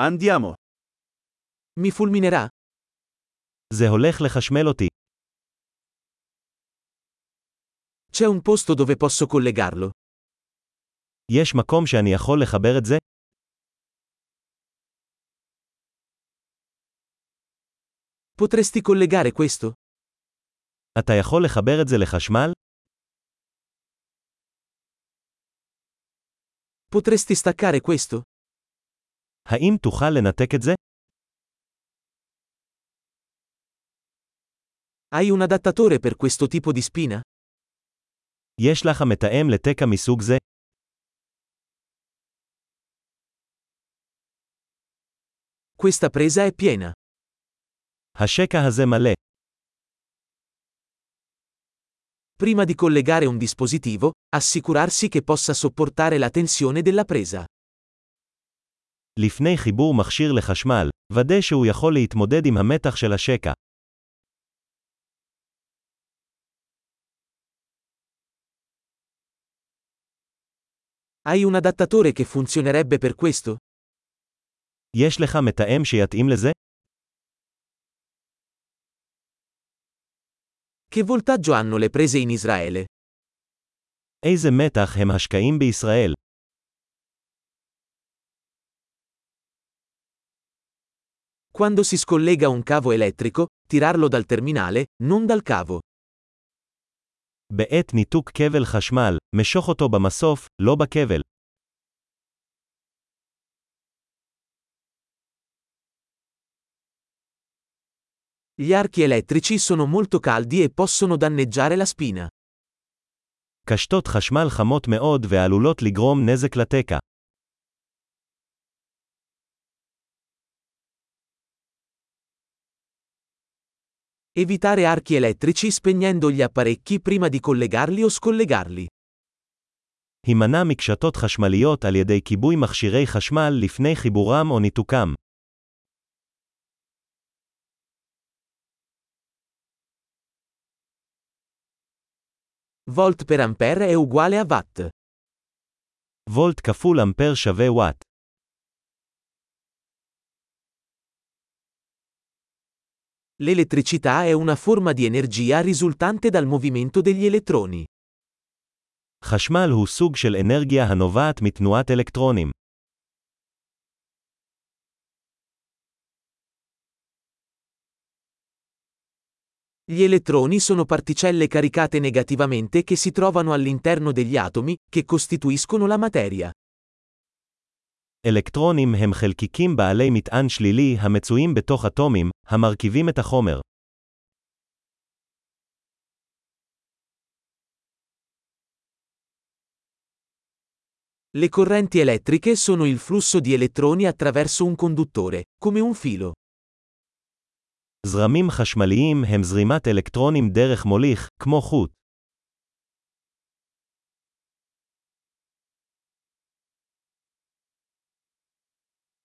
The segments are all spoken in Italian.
Andiamo. Mi fulminerà? זה הולך לחשמל אותי. C'è un posto dove posso collegarlo? יש מקום שאני יכול לחבר את זה? Potresti collegare questo? אתה יכול לחבר את זה לחשמל? Potresti staccare questo? האם תוכל לנתק את זה? Hai un adattatore per questo tipo di spina? יש לך מתאם לתקע מסוג זה? Questa presa è piena. השקע הזה מלא. Prima di collegare un dispositivo, assicurarsi che possa sopportare la tensione della presa. לפני חיבור מכשיר לחשמל, ודא שהוא יכול להתמודד עם המתח של השקע. Hai un adattatore che funzionerebbe per questo? יש לך מתאם שיתאים לזה? Che voltaggio hanno le prese in Israele? איזה מתח הם השקעים בישראל? Quando si scollega un cavo elettrico, tirarlo dal terminale, non dal cavo. בעת ניתוק כבל חשמל, משוך אותו במסוף, לא בכבל. Gli archi elettrici sono molto caldi e possono danneggiare la spina. קשתות חשמל חמות מאוד ועלולות לגרום נזק לתקע. Evitare archi elettrici spegnendo gli apparecchi prima di collegarli o scollegarli. הימנע מקשתות חשמליות על ידי כיבוי מכשירי חשמל לפני חיבורם או ניתוקם. Volt per ampere è uguale a watt. וולט כפול אמפר שווה וואט. L'elettricità è una forma di energia risultante dal movimento degli elettroni. חשמל הוא סוג של אנרגיה הנובעת מתנועת אלקטרונים. Gli elettroni sono particelle caricate negativamente che si trovano all'interno degli atomi, che costituiscono la materia. אלקטרונים הם חלקיקים בעלי מטען שלילי המצויים בתוך אטומים, המרכיבים את החומר. Le correnti elettriche sono il flusso di elettroni attraverso un conduttore, come un filo. זרמים חשמליים הם זרימת אלקטרונים דרך מוליך, כמו חוט.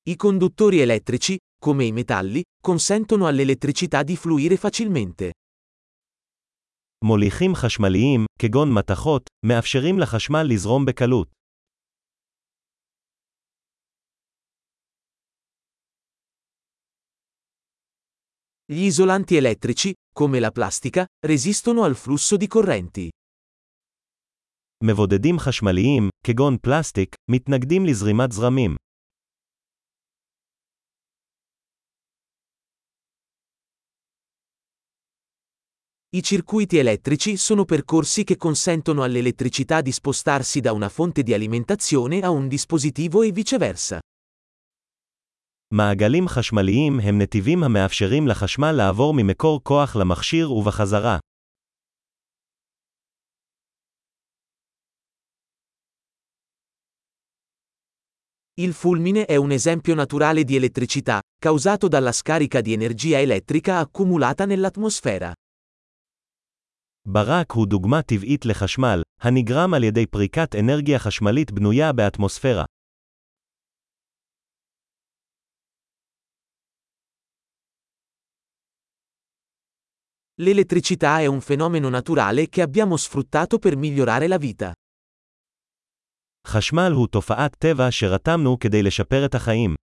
I conduttori elettrici, come i metalli, consentono all'elettricità di fluire facilmente. מוליכים חשמליים, כגון מתכות, מאפשרים לחשמל לזרום בקלות. Gli isolanti elettrici, come la plastica, resistono al flusso di correnti. מבודדים חשמליים, כגון פלסטיק, מתנגדים לזרימת זרמים. I circuiti elettrici sono percorsi che consentono all'elettricità di spostarsi da una fonte di alimentazione a un dispositivo e viceversa. מעגלים חשמליים הם נתיבים המאפשרים לחשמל לעבור ממקור כוח למכשיר ובחזרה. Il fulmine è un esempio naturale di elettricità, causato dalla scarica di energia elettrica accumulata nell'atmosfera. ברק הוא דוגמה טבעית לחשמל, הנגרם על ידי פריקת אנרגיה חשמלית בנויה באטמוספירה. L'elettricità è un fenomeno naturale che abbiamo sfruttato per migliorare la vita. חשמל הוא תופעת טבע שרתמנו כדי לשפר את החיים.